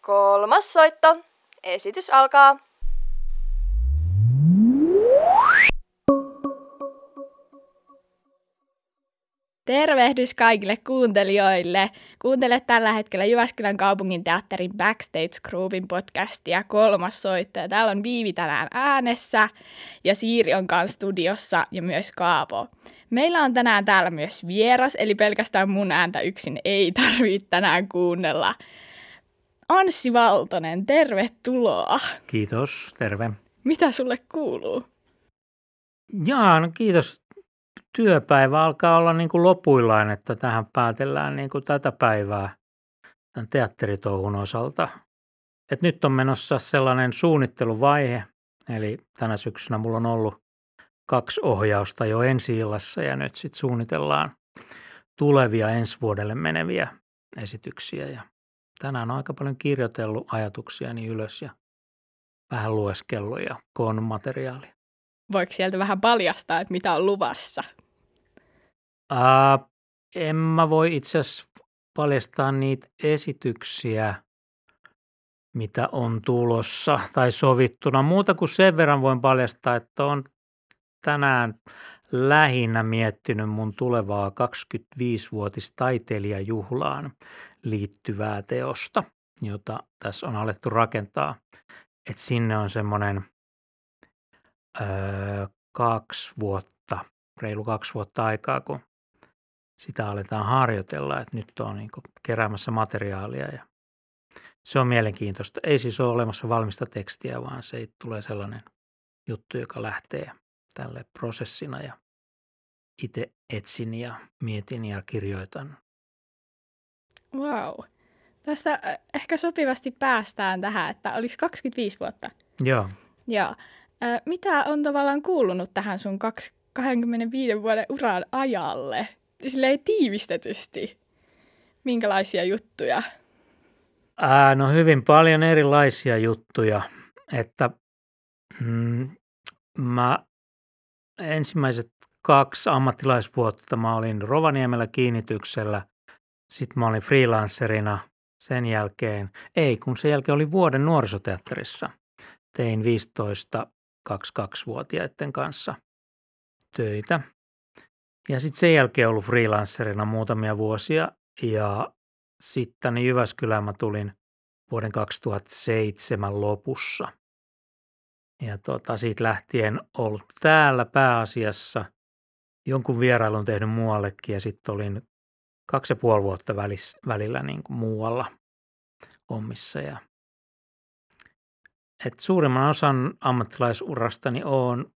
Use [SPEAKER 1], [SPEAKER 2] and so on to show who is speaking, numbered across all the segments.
[SPEAKER 1] Kolmas soitto. Esitys alkaa.
[SPEAKER 2] Tervehdys kaikille kuuntelijoille. Kuuntele tällä hetkellä Jyväskylän kaupungin teatterin Backstage Groupin podcastia kolmas soittaja. Täällä on Viivi tänään äänessä ja Siiri on kanssa studiossa ja myös Kaapo. Meillä on tänään täällä myös vieras, eli pelkästään mun ääntä yksin ei tarvitse tänään kuunnella. Anssi Valtonen, tervetuloa.
[SPEAKER 3] Kiitos, terve.
[SPEAKER 2] Mitä sulle kuuluu?
[SPEAKER 3] Jaa, no kiitos. Työpäivä alkaa olla niin kuin lopuillaan, että tähän päätellään niin kuin tätä päivää tämän teatteritouhun osalta. Et nyt on menossa sellainen suunnitteluvaihe, eli tänä syksynä mulla on ollut kaksi ohjausta jo ensi illassa ja nyt sitten suunnitellaan tulevia ensi vuodelle meneviä esityksiä. Ja tänään on aika paljon kirjoitellut ajatuksiani ylös ja vähän lueskellut ja koonnut materiaalia.
[SPEAKER 2] Voiko sieltä vähän paljastaa, että mitä on luvassa?
[SPEAKER 3] Uh, en mä voi itse asiassa paljastaa niitä esityksiä, mitä on tulossa tai sovittuna. Muuta kuin sen verran voin paljastaa, että on tänään lähinnä miettinyt mun tulevaa 25-vuotis taiteilijajuhlaan liittyvää teosta, jota tässä on alettu rakentaa. Et sinne on semmoinen öö, kaksi vuotta, reilu kaksi vuotta aikaa, kun sitä aletaan harjoitella, että nyt on niin keräämässä materiaalia ja se on mielenkiintoista. Ei siis ole olemassa valmista tekstiä, vaan se tulee sellainen juttu, joka lähtee tälle prosessina ja itse etsin ja mietin ja kirjoitan.
[SPEAKER 2] Wow. Tästä ehkä sopivasti päästään tähän, että olisi 25 vuotta.
[SPEAKER 3] Joo.
[SPEAKER 2] Joo. Mitä on tavallaan kuulunut tähän sun 25 vuoden uran ajalle? Silleen tiivistetysti. Minkälaisia juttuja?
[SPEAKER 3] Ää, no hyvin paljon erilaisia juttuja. Että mm, mä ensimmäiset kaksi ammattilaisvuotta mä olin Rovaniemellä kiinnityksellä. Sitten mä olin freelancerina sen jälkeen. Ei, kun sen jälkeen oli vuoden nuorisoteatterissa. Tein 15 22-vuotiaiden kanssa töitä. Ja sitten sen jälkeen ollut freelancerina muutamia vuosia ja sitten Jyväskylään mä tulin vuoden 2007 lopussa. Ja tota, siitä lähtien ollut täällä pääasiassa. Jonkun vierailun tehnyt muuallekin ja sitten olin kaksi ja puoli vuotta välis, välillä niin kuin muualla hommissa. Ja et suurimman osan ammattilaisurastani on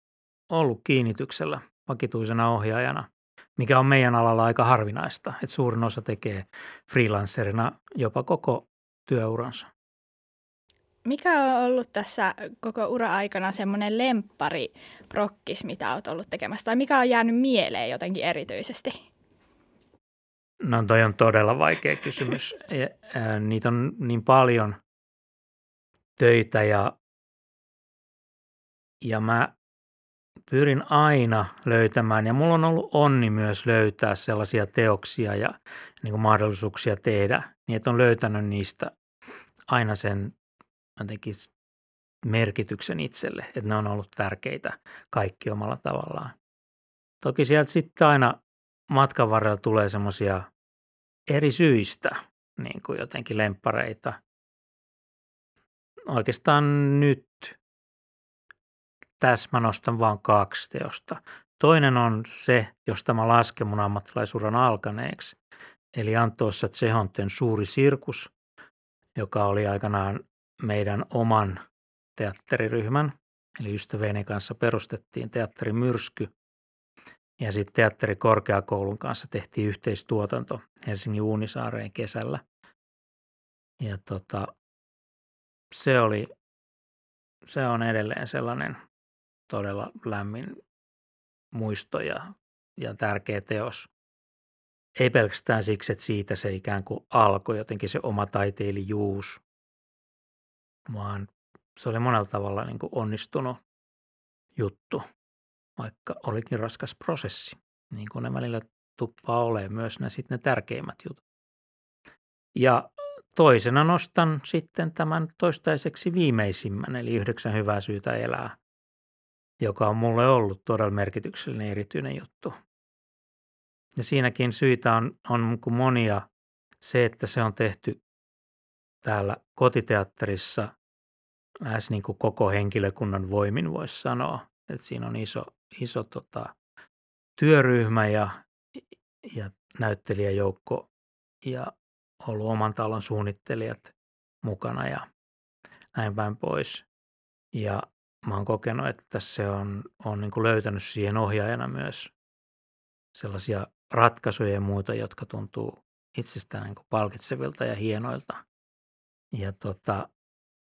[SPEAKER 3] ollut kiinnityksellä vakituisena ohjaajana, mikä on meidän alalla aika harvinaista. Et suurin osa tekee freelancerina jopa koko työuransa.
[SPEAKER 2] Mikä on ollut tässä koko ura-aikana semmoinen lemppari prokkis, mitä olet ollut tekemässä? Tai mikä on jäänyt mieleen jotenkin erityisesti?
[SPEAKER 3] No toi on todella vaikea kysymys. Niitä on niin paljon töitä ja, ja mä pyrin aina löytämään, ja mulla on ollut onni myös löytää sellaisia teoksia ja niin kuin mahdollisuuksia tehdä, niin että on löytänyt niistä aina sen jotenkin merkityksen itselle, että ne on ollut tärkeitä kaikki omalla tavallaan. Toki sieltä sitten aina matkan varrella tulee semmoisia eri syistä niin kuin jotenkin lemppareita. Oikeastaan nyt tässä mä nostan vain kaksi teosta. Toinen on se, josta mä lasken mun ammattilaisuran alkaneeksi, eli Antoossa Tsehonten Suuri sirkus, joka oli aikanaan meidän oman teatteriryhmän, eli ystävieni kanssa perustettiin teatteri Myrsky. Ja sitten teatterikorkeakoulun kanssa tehtiin yhteistuotanto Helsingin Uunisaareen kesällä. Ja tota, se oli, se on edelleen sellainen todella lämmin muisto ja, ja tärkeä teos. Ei pelkästään siksi, että siitä se ikään kuin alkoi jotenkin se oma taiteilijuus, vaan se oli monella tavalla niin kuin onnistunut juttu, vaikka olikin raskas prosessi, niin kuin ne välillä tuppaa olemaan myös ne, sitten ne tärkeimmät jutut. Ja toisena nostan sitten tämän toistaiseksi viimeisimmän, eli yhdeksän hyvää syytä elää, joka on mulle ollut todella merkityksellinen erityinen juttu. Ja siinäkin syitä on, on monia se, että se on tehty täällä kotiteatterissa lähes niin kuin koko henkilökunnan voimin voisi sanoa. Että siinä on iso, iso tota, työryhmä ja, ja näyttelijäjoukko ja ollut oman talon suunnittelijat mukana ja näin päin pois. Ja mä oon kokenut, että se on, on niin kuin löytänyt siihen ohjaajana myös sellaisia ratkaisuja ja muita, jotka tuntuu itsestään niin kuin palkitsevilta ja hienoilta. Ja, tota,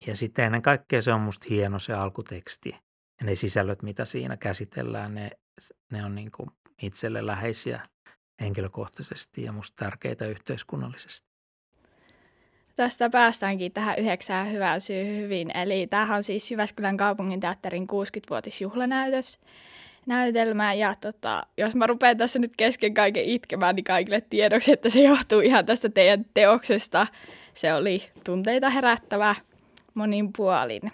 [SPEAKER 3] ja sitten ennen kaikkea se on musta hieno se alkuteksti ja ne sisällöt, mitä siinä käsitellään, ne, ne on niin kuin itselle läheisiä henkilökohtaisesti ja musta tärkeitä yhteiskunnallisesti.
[SPEAKER 2] Tästä päästäänkin tähän yhdeksään hyvään syy hyvin. Eli tämähän on siis Jyväskylän kaupungin teatterin 60-vuotisjuhlanäytös näytelmä. Ja tota, jos mä rupean tässä nyt kesken kaiken itkemään, niin kaikille tiedoksi, että se johtuu ihan tästä teidän teoksesta. Se oli tunteita herättävä monin puolin.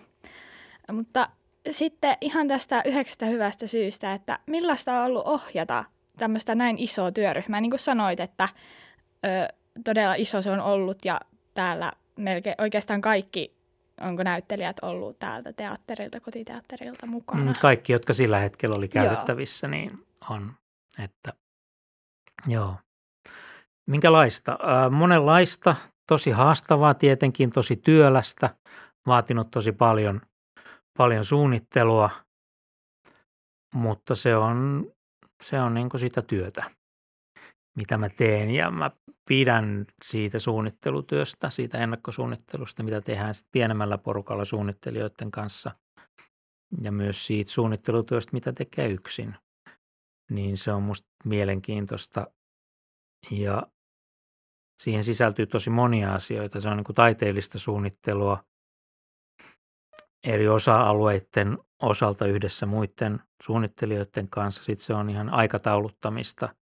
[SPEAKER 2] Mutta sitten ihan tästä yhdeksästä hyvästä syystä, että millaista on ollut ohjata tämmöistä näin isoa työryhmää. Niin kuin sanoit, että ö, todella iso se on ollut ja täällä melkein oikeastaan kaikki, onko näyttelijät ollut täältä teatterilta, kotiteatterilta mukana? Mm,
[SPEAKER 3] kaikki, jotka sillä hetkellä oli käytettävissä, joo. niin on. Että, joo. Minkälaista? Äh, monenlaista, tosi haastavaa tietenkin, tosi työlästä, vaatinut tosi paljon, paljon suunnittelua, mutta se on, se on niin sitä työtä mitä mä teen ja mä pidän siitä suunnittelutyöstä, siitä ennakkosuunnittelusta, mitä tehdään sit pienemmällä porukalla suunnittelijoiden kanssa ja myös siitä suunnittelutyöstä, mitä tekee yksin. Niin se on musta mielenkiintoista ja siihen sisältyy tosi monia asioita. Se on niin taiteellista suunnittelua eri osa-alueiden osalta yhdessä muiden suunnittelijoiden kanssa. Sitten se on ihan aikatauluttamista –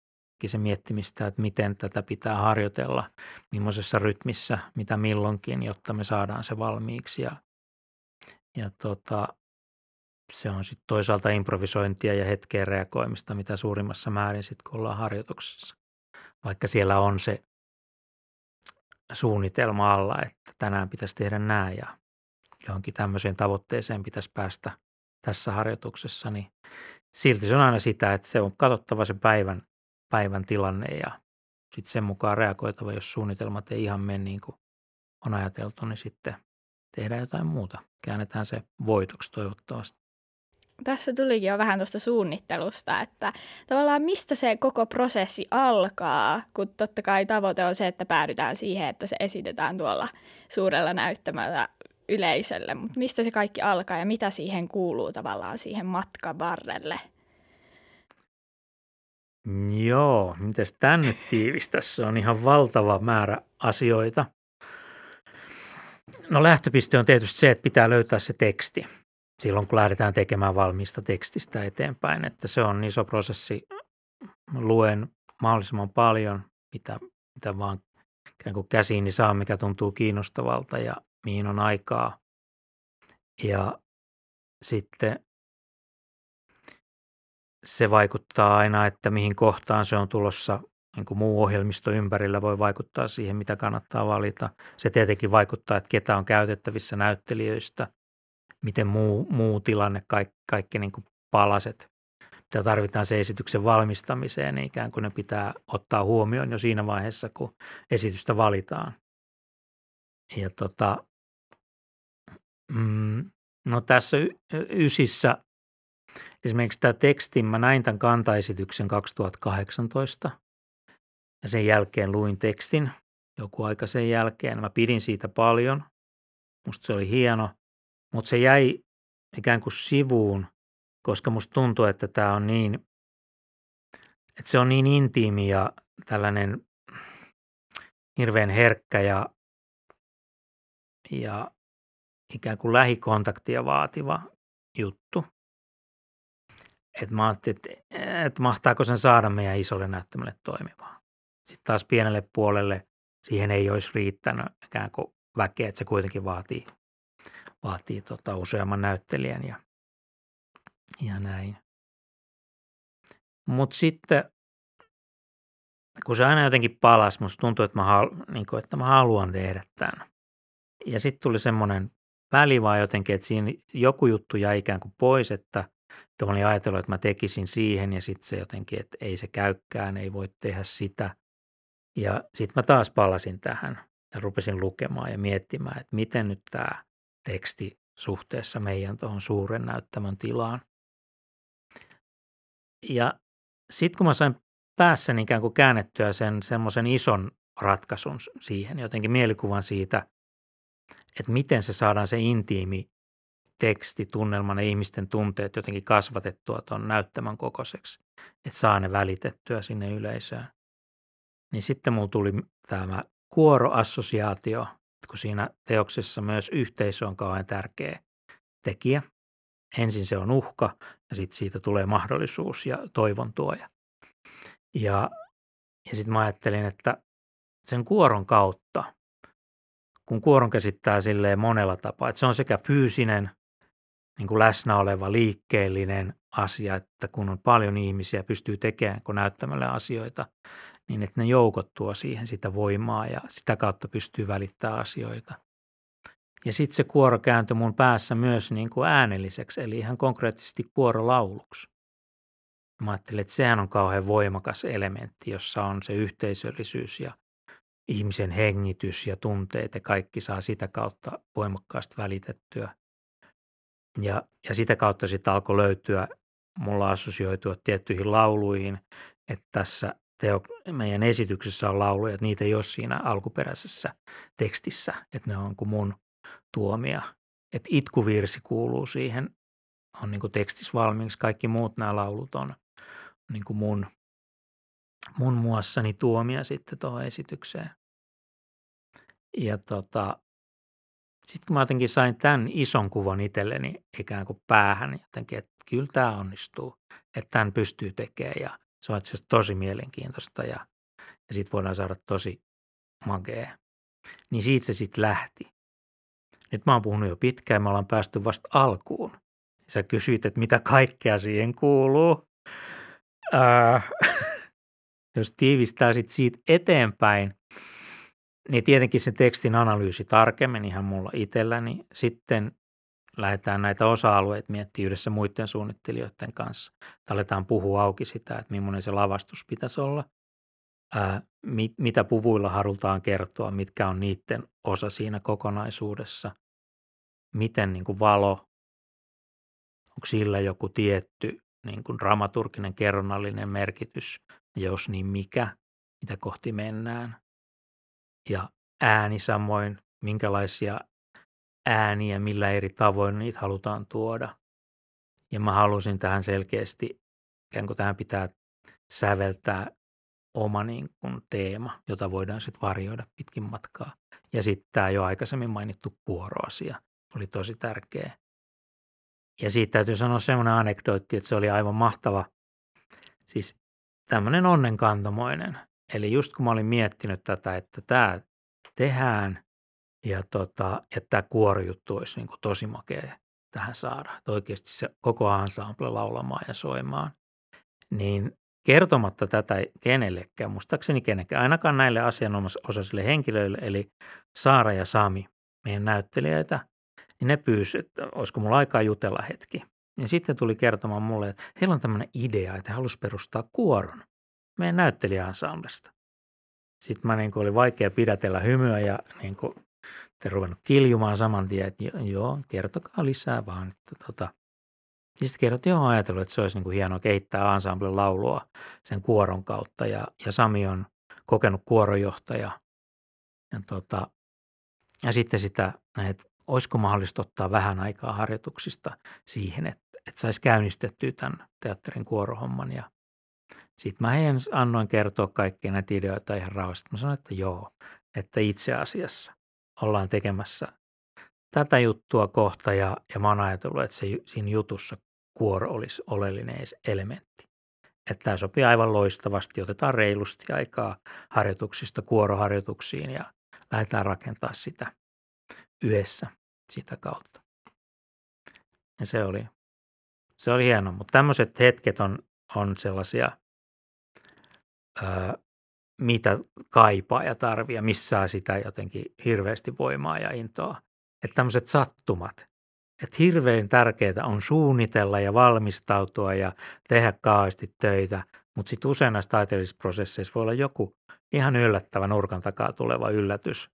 [SPEAKER 3] se miettimistä, että miten tätä pitää harjoitella, millaisessa rytmissä, mitä milloinkin, jotta me saadaan se valmiiksi. Ja, ja tota, se on sitten toisaalta improvisointia ja hetkeen reagoimista, mitä suurimmassa määrin sitten kun ollaan harjoituksessa. Vaikka siellä on se suunnitelma alla, että tänään pitäisi tehdä näin ja johonkin tämmöiseen tavoitteeseen pitäisi päästä tässä harjoituksessa, niin silti se on aina sitä, että se on katsottava se päivän päivän tilanne ja sitten sen mukaan reagoitava, jos suunnitelmat ei ihan mene niin kuin on ajateltu, niin sitten tehdään jotain muuta. Käännetään se voitoksi toivottavasti.
[SPEAKER 2] Tässä tulikin jo vähän tuosta suunnittelusta, että tavallaan mistä se koko prosessi alkaa, kun totta kai tavoite on se, että päädytään siihen, että se esitetään tuolla suurella näyttämällä yleisölle, mutta mistä se kaikki alkaa ja mitä siihen kuuluu tavallaan siihen matkan varrelle –
[SPEAKER 3] Joo, miten tämä nyt tiivistä? Se on ihan valtava määrä asioita. No lähtöpiste on tietysti se, että pitää löytää se teksti silloin, kun lähdetään tekemään valmista tekstistä eteenpäin. Että se on iso prosessi. Luen mahdollisimman paljon, mitä, mitä vaan ikään käsiini saa, mikä tuntuu kiinnostavalta ja mihin on aikaa. Ja sitten se vaikuttaa aina, että mihin kohtaan se on tulossa. Niin kuin muu ohjelmisto ympärillä voi vaikuttaa siihen, mitä kannattaa valita. Se tietenkin vaikuttaa, että ketä on käytettävissä näyttelijöistä, miten muu, muu tilanne, kaikki, kaikki niin kuin palaset, mitä tarvitaan se esityksen valmistamiseen, niin ikään kuin ne pitää ottaa huomioon jo siinä vaiheessa, kun esitystä valitaan. Ja tota, mm, no tässä ysissä Esimerkiksi tämä teksti, mä näin tämän kantaesityksen 2018 ja sen jälkeen luin tekstin joku aika sen jälkeen. Mä pidin siitä paljon, musta se oli hieno, mutta se jäi ikään kuin sivuun, koska musta tuntuu, että tämä on niin, että se on niin intiimi ja tällainen hirveän herkkä ja, ja ikään kuin lähikontaktia vaativa juttu että mä ajattelin, että, että mahtaako sen saada meidän isolle näyttämälle toimimaan. Sitten taas pienelle puolelle siihen ei olisi riittänyt ikään kuin väkeä, että se kuitenkin vaatii, vaatii tota useamman näyttelijän ja, ja näin. Mutta sitten kun se aina jotenkin palasi, musta tuntui, että mä, halu, niin kuin, että mä haluan tehdä tämän. Ja sitten tuli semmoinen välivaa jotenkin, että siinä joku juttu jäi ikään kuin pois, että, että mä olin ajatellut, että mä tekisin siihen ja sitten se jotenkin, että ei se käykään, ei voi tehdä sitä. Ja sitten mä taas palasin tähän ja rupesin lukemaan ja miettimään, että miten nyt tämä teksti suhteessa meidän tuohon suuren näyttämön tilaan. Ja sitten kun mä sain päässäni ikään kuin käännettyä sen semmoisen ison ratkaisun siihen, jotenkin mielikuvan siitä, että miten se saadaan se intiimi teksti, tunnelma, ne ihmisten tunteet jotenkin kasvatettua tuon näyttämän kokoiseksi, että saa ne välitettyä sinne yleisöön. Niin sitten mulla tuli tämä kuoroassosiaatio, kun siinä teoksessa myös yhteisö on kauhean tärkeä tekijä. Ensin se on uhka ja sitten siitä tulee mahdollisuus ja toivon tuoja. Ja, ja sitten mä ajattelin, että sen kuoron kautta, kun kuoron käsittää silleen monella tapaa, että se on sekä fyysinen, niin kuin läsnä oleva liikkeellinen asia, että kun on paljon ihmisiä, pystyy tekemään kun näyttämällä asioita, niin että ne joukot tuo siihen sitä voimaa ja sitä kautta pystyy välittämään asioita. Ja sitten se kuoro kääntyi mun päässä myös niin kuin äänelliseksi, eli ihan konkreettisesti kuorolauluksi. Mä ajattelin, että sehän on kauhean voimakas elementti, jossa on se yhteisöllisyys ja ihmisen hengitys ja tunteet ja kaikki saa sitä kautta voimakkaasti välitettyä. Ja, ja sitä kautta sitten alkoi löytyä, mulla assosioitua tiettyihin lauluihin, että tässä teo, meidän esityksessä on lauluja, että niitä ei ole siinä alkuperäisessä tekstissä, että ne on kuin mun tuomia. Että itkuvirsi kuuluu siihen, on niin kuin tekstissä valmiiksi, kaikki muut nämä laulut on niin kuin mun, mun muassani tuomia sitten tuohon esitykseen. Ja tota, sitten kun mä jotenkin sain tämän ison kuvan itselleni ikään kuin päähän jotenkin, että kyllä tämä onnistuu, että tämän pystyy tekemään ja se on itse tosi mielenkiintoista ja, ja siitä voidaan saada tosi magea. Niin siitä se sitten lähti. Nyt mä oon puhunut jo pitkään, me ollaan päästy vasta alkuun. Sä kysyit, että mitä kaikkea siihen kuuluu. Äh, jos tiivistää sit siitä eteenpäin, niin tietenkin se tekstin analyysi tarkemmin ihan mulla itselläni. Sitten lähdetään näitä osa-alueita miettimään yhdessä muiden suunnittelijoiden kanssa. Aletaan puhua auki sitä, että millainen se lavastus pitäisi olla, ää, mit, mitä puvuilla halutaan kertoa, mitkä on niiden osa siinä kokonaisuudessa, miten niin kuin valo, onko sillä joku tietty niin kuin dramaturginen kerronnallinen merkitys, jos niin mikä, mitä kohti mennään. Ja ääni samoin, minkälaisia ääniä, millä eri tavoin niitä halutaan tuoda. Ja mä halusin tähän selkeästi, ikään kuin tähän pitää säveltää oma niin kuin teema, jota voidaan sitten varjoida pitkin matkaa. Ja sitten tämä jo aikaisemmin mainittu kuoroasia oli tosi tärkeä. Ja siitä täytyy sanoa semmoinen anekdootti, että se oli aivan mahtava. Siis tämmöinen onnenkantamoinen. Eli just kun mä olin miettinyt tätä, että tämä tehdään ja tota, että tämä kuorojuttu olisi niin kuin tosi makea tähän saada. Että oikeasti se koko ensemble laulamaan ja soimaan. Niin kertomatta tätä kenellekään, muistaakseni kenenkään, ainakaan näille asianomaisille henkilöille, eli Saara ja Sami, meidän näyttelijöitä, niin ne pyysi, että olisiko mulla aikaa jutella hetki. Ja sitten tuli kertomaan mulle, että heillä on tämmöinen idea, että he perustaa kuoron meidän näyttelijäansamblesta. Sitten mä niin oli vaikea pidätellä hymyä ja niin kuin, te ruvennut kiljumaan saman tien, että joo, kertokaa lisää vaan. Että tota. Ja sitten kerrot, joo, ajatellut, että se olisi niin kuin hienoa kehittää ensemblen laulua sen kuoron kautta. Ja, ja Sami on kokenut kuorojohtaja. Ja, tota, ja sitten sitä, että olisiko mahdollista ottaa vähän aikaa harjoituksista siihen, että, että saisi käynnistettyä tämän teatterin kuorohomman. Ja sitten mä heidän annoin kertoa kaikkia näitä ideoita ihan rauhassa. Mä sanoin, että joo, että itse asiassa ollaan tekemässä tätä juttua kohta ja, ja mä oon ajatellut, että se, siinä jutussa kuoro olisi oleellinen elementti. että tämä sopii aivan loistavasti. Otetaan reilusti aikaa harjoituksista kuoroharjoituksiin ja lähdetään rakentaa sitä yhdessä sitä kautta. Ja se oli, se oli hieno, mutta tämmöiset hetket on, on sellaisia, mitä kaipaa ja tarvii ja missä sitä jotenkin hirveästi voimaa ja intoa. Että tämmöiset sattumat, että hirveän tärkeää on suunnitella ja valmistautua ja tehdä kauheasti töitä, mutta sitten usein näissä taiteellisissa prosesseissa voi olla joku ihan yllättävä nurkan takaa tuleva yllätys,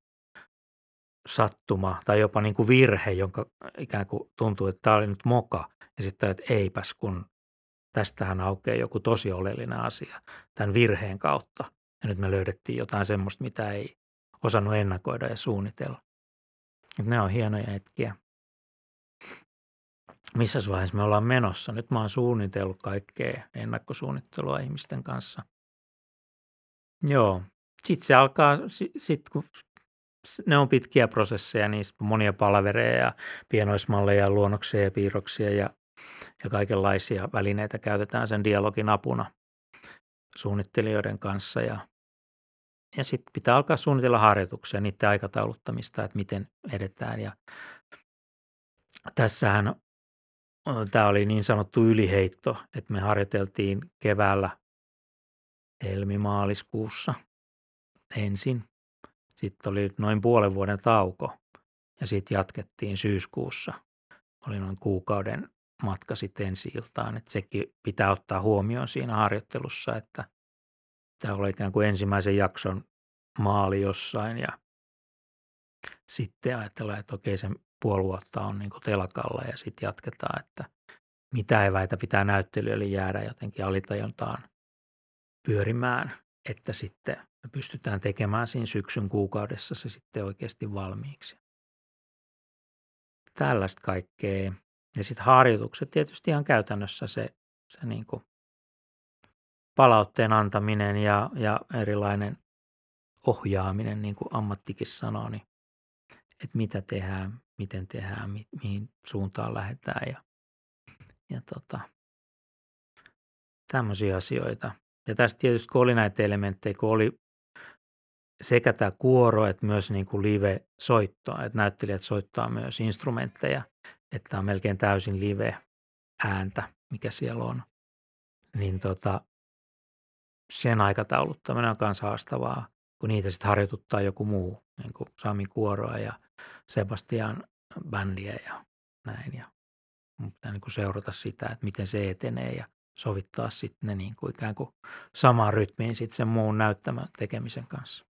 [SPEAKER 3] sattuma tai jopa niin kuin virhe, jonka ikään kuin tuntuu, että tämä oli nyt moka. Ja sitten että eipäs, kun tästähän aukeaa joku tosi oleellinen asia tämän virheen kautta. Ja nyt me löydettiin jotain semmoista, mitä ei osannut ennakoida ja suunnitella. Et ne on hienoja hetkiä. Missä vaiheessa me ollaan menossa? Nyt mä oon suunnitellut kaikkea ennakkosuunnittelua ihmisten kanssa. Joo. Sitten se alkaa, sit kun ne on pitkiä prosesseja, niissä on monia palavereja ja pienoismalleja, luonnoksia ja piirroksia ja, ja kaikenlaisia välineitä käytetään sen dialogin apuna suunnittelijoiden kanssa. Ja, ja sitten pitää alkaa suunnitella harjoituksia, niiden aikatauluttamista, että miten edetään. Ja tässähän tämä oli niin sanottu yliheitto, että me harjoiteltiin keväällä helmimaaliskuussa ensin. Sitten oli noin puolen vuoden tauko ja sitten jatkettiin syyskuussa. Oli noin kuukauden matka sitten ensi iltaan, että sekin pitää ottaa huomioon siinä harjoittelussa, että tämä oli ikään kuin ensimmäisen jakson maali jossain ja sitten ajatellaan, että okei se puoli vuotta on niin telakalla ja sitten jatketaan, että mitä eväitä pitää näyttelijöille jäädä jotenkin alitajontaan pyörimään, että sitten me pystytään tekemään siinä syksyn kuukaudessa se sitten oikeasti valmiiksi. Tällaista kaikkea. Ja sitten harjoitukset tietysti ihan käytännössä se, se niin kuin palautteen antaminen ja, ja erilainen ohjaaminen, niin kuin ammattikin sanoo, niin että mitä tehdään, miten tehdään, mi, mihin suuntaan lähdetään ja, ja tota, tämmöisiä asioita. Ja tästä tietysti kun oli näitä elementtejä, kun oli sekä tämä kuoro että myös niin kuin live-soittoa, että näyttelijät soittaa myös instrumentteja, että on melkein täysin live-ääntä, mikä siellä on. Niin tota, sen aikatauluttaminen on myös haastavaa, kun niitä sitten harjoituttaa joku muu, niin kuin Sami Kuoroa ja Sebastian bändiä ja näin. Ja pitää niin kuin seurata sitä, että miten se etenee ja sovittaa sitten ne niin kuin ikään kuin samaan rytmiin sitten sen muun näyttämän tekemisen kanssa.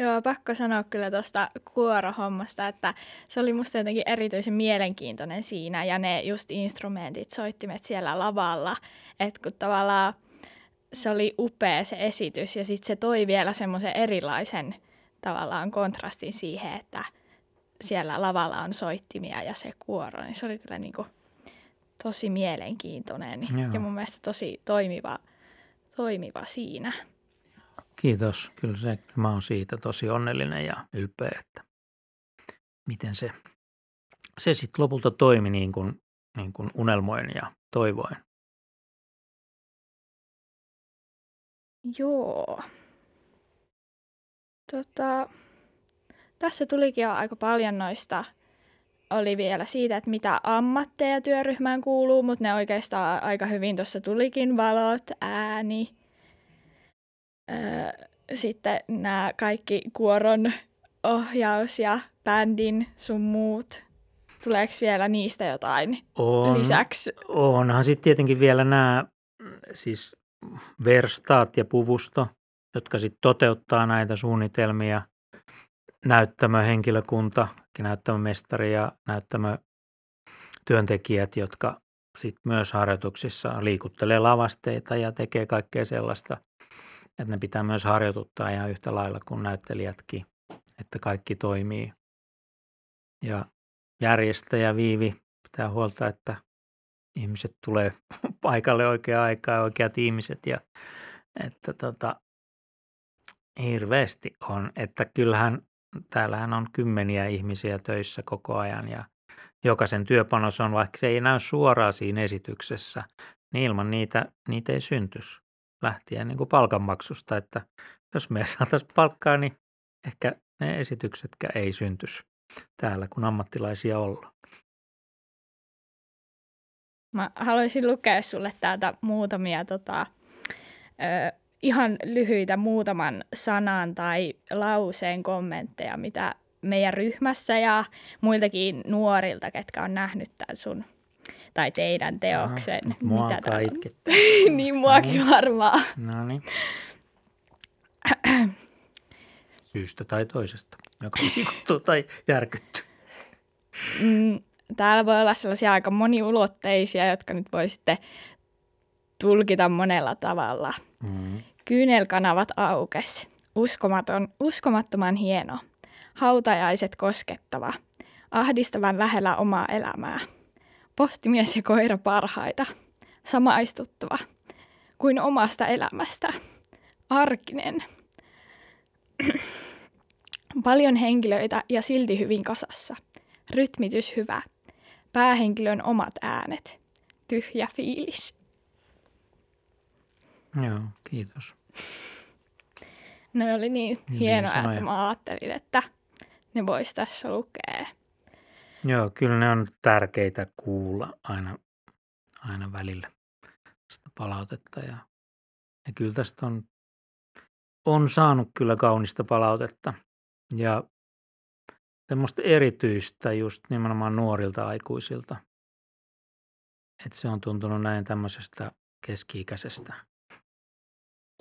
[SPEAKER 2] Joo, pakko sanoa kyllä tuosta kuorohommasta, että se oli musta jotenkin erityisen mielenkiintoinen siinä ja ne just instrumentit, soittimet siellä lavalla, että kun tavallaan se oli upea se esitys ja sitten se toi vielä semmoisen erilaisen tavallaan kontrastin siihen, että siellä lavalla on soittimia ja se kuoro, niin se oli kyllä niin kuin tosi mielenkiintoinen Joo. ja mun mielestä tosi toimiva, toimiva siinä.
[SPEAKER 3] Kiitos. Kyllä se, mä oon siitä tosi onnellinen ja ylpeä, että miten se, se sitten lopulta toimi niin kuin, niin kuin unelmoin ja toivoin.
[SPEAKER 2] Joo. Tota, tässä tulikin jo aika paljon noista, oli vielä siitä, että mitä ammatteja työryhmään kuuluu, mutta ne oikeastaan aika hyvin tuossa tulikin, valot, ääni, sitten nämä kaikki kuoron ohjaus ja bändin sun muut. Tuleeko vielä niistä jotain on, lisäksi?
[SPEAKER 3] Onhan sitten tietenkin vielä nämä siis verstaat ja puvusto, jotka sitten toteuttaa näitä suunnitelmia. Näyttämöhenkilökunta, näyttämömestari ja näyttämötyöntekijät, jotka sitten myös harjoituksissa liikuttelee lavasteita ja tekee kaikkea sellaista – että ne pitää myös harjoituttaa ihan yhtä lailla kuin näyttelijätkin, että kaikki toimii. Ja järjestäjä Viivi pitää huolta, että ihmiset tulee paikalle oikeaan aikaan, oikeat ihmiset ja että tota, hirveästi on, että kyllähän täällähän on kymmeniä ihmisiä töissä koko ajan ja jokaisen työpanos on, vaikka se ei näy suoraan siinä esityksessä, niin ilman niitä, niitä ei syntyisi lähtien niin kuin palkanmaksusta, että jos me saataisiin palkkaa, niin ehkä ne esityksetkään ei syntyisi täällä, kun ammattilaisia ollaan.
[SPEAKER 2] Mä haluaisin lukea sulle täältä muutamia tota, ö, ihan lyhyitä muutaman sanan tai lauseen kommentteja, mitä meidän ryhmässä ja muiltakin nuorilta, ketkä on nähnyt tämän sun tai teidän teoksen.
[SPEAKER 3] Aha, mua
[SPEAKER 2] mitä
[SPEAKER 3] alkaa itkettää.
[SPEAKER 2] niin muakin varmaan.
[SPEAKER 3] No niin. Syystä tai toisesta, joka liikuttuu tai järkyttyy.
[SPEAKER 2] Mm, täällä voi olla sellaisia aika moniulotteisia, jotka nyt voi sitten tulkita monella tavalla.
[SPEAKER 3] Mm.
[SPEAKER 2] Kyynelkanavat aukes. Uskomaton, uskomattoman hieno. Hautajaiset koskettava. Ahdistavan lähellä omaa elämää. Postimies ja koira parhaita. Samaistuttava. Kuin omasta elämästä. Arkinen. Paljon henkilöitä ja silti hyvin kasassa. Rytmitys hyvä. Päähenkilön omat äänet. Tyhjä fiilis.
[SPEAKER 3] Joo, kiitos.
[SPEAKER 2] Ne oli niin
[SPEAKER 3] sanoja.
[SPEAKER 2] että mä ajattelin, että ne vois tässä lukea.
[SPEAKER 3] Joo, kyllä ne on tärkeitä kuulla aina, aina välillä sitä palautetta. Ja, ja kyllä tästä on, on saanut kyllä kaunista palautetta. Ja semmoista erityistä just nimenomaan nuorilta aikuisilta. Että se on tuntunut näin tämmöisestä keski-ikäisestä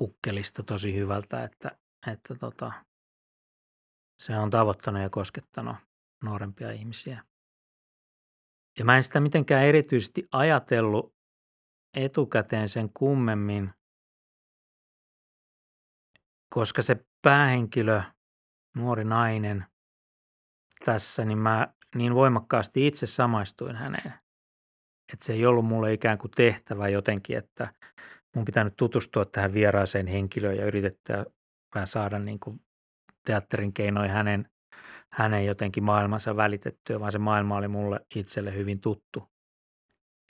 [SPEAKER 3] ukkelista tosi hyvältä, että, että tota, se on tavoittanut ja koskettanut nuorempia ihmisiä. Ja mä en sitä mitenkään erityisesti ajatellut etukäteen sen kummemmin, koska se päähenkilö, nuori nainen tässä, niin mä niin voimakkaasti itse samaistuin häneen. Että se ei ollut mulle ikään kuin tehtävä jotenkin, että mun pitää nyt tutustua tähän vieraaseen henkilöön ja yritetään vähän saada niin kuin teatterin keinoin hänen, hänen jotenkin maailmansa välitettyä, vaan se maailma oli mulle itselle hyvin tuttu.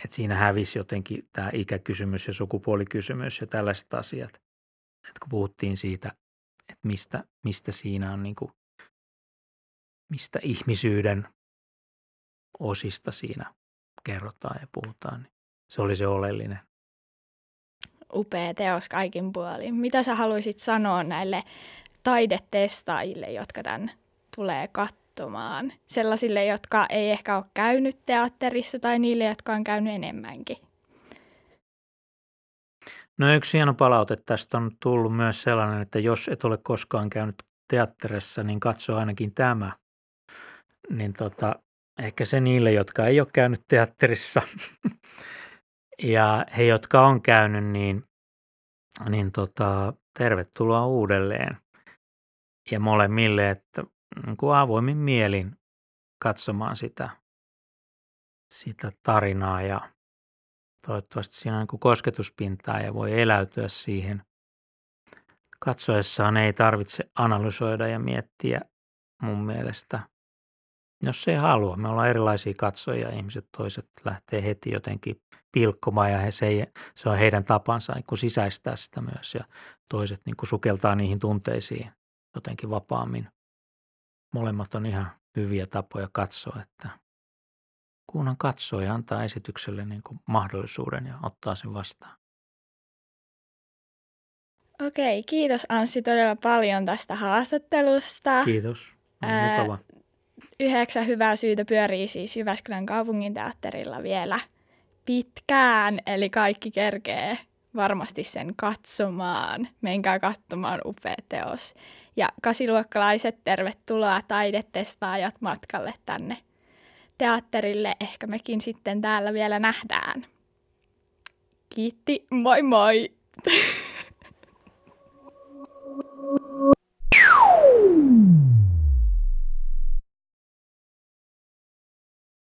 [SPEAKER 3] Et siinä hävisi jotenkin tämä ikäkysymys ja sukupuolikysymys ja tällaiset asiat. Et kun puhuttiin siitä, että mistä, mistä siinä on, niin kuin, mistä ihmisyyden osista siinä kerrotaan ja puhutaan, niin se oli se oleellinen.
[SPEAKER 2] Upea teos kaikin puolin. Mitä sä haluaisit sanoa näille taidetestaajille, jotka tämän tulee katsomaan? Sellaisille, jotka ei ehkä ole käynyt teatterissa tai niille, jotka on käynyt enemmänkin.
[SPEAKER 3] No yksi hieno palaute tästä on tullut myös sellainen, että jos et ole koskaan käynyt teatterissa, niin katso ainakin tämä. Niin tota, ehkä se niille, jotka ei ole käynyt teatterissa ja he, jotka on käynyt, niin, niin tota, tervetuloa uudelleen. Ja molemmille, että niin kuin avoimin mielin katsomaan sitä, sitä tarinaa ja toivottavasti siinä on niin kuin kosketuspintaa ja voi eläytyä siihen. Katsoessaan ei tarvitse analysoida ja miettiä mun mielestä, jos ei halua. Me ollaan erilaisia katsojia, ihmiset toiset lähtee heti jotenkin pilkkomaan ja he, se, ei, se on heidän tapansa niin sisäistää sitä myös ja toiset niin kuin sukeltaa niihin tunteisiin jotenkin vapaammin. Molemmat on ihan hyviä tapoja katsoa, että kunhan katsoo ja antaa esitykselle niin kuin mahdollisuuden ja ottaa sen vastaan.
[SPEAKER 2] Okei, kiitos Anssi todella paljon tästä haastattelusta.
[SPEAKER 3] Kiitos. On
[SPEAKER 2] Ää,
[SPEAKER 3] mukava.
[SPEAKER 2] Yhdeksän hyvää syytä pyörii siis Jyväskylän kaupunginteatterilla vielä pitkään, eli kaikki kerkee varmasti sen katsomaan. Menkää katsomaan upea teos. Ja kasiluokkalaiset, tervetuloa taidetestaajat matkalle tänne teatterille. Ehkä mekin sitten täällä vielä nähdään. Kiitti, moi moi!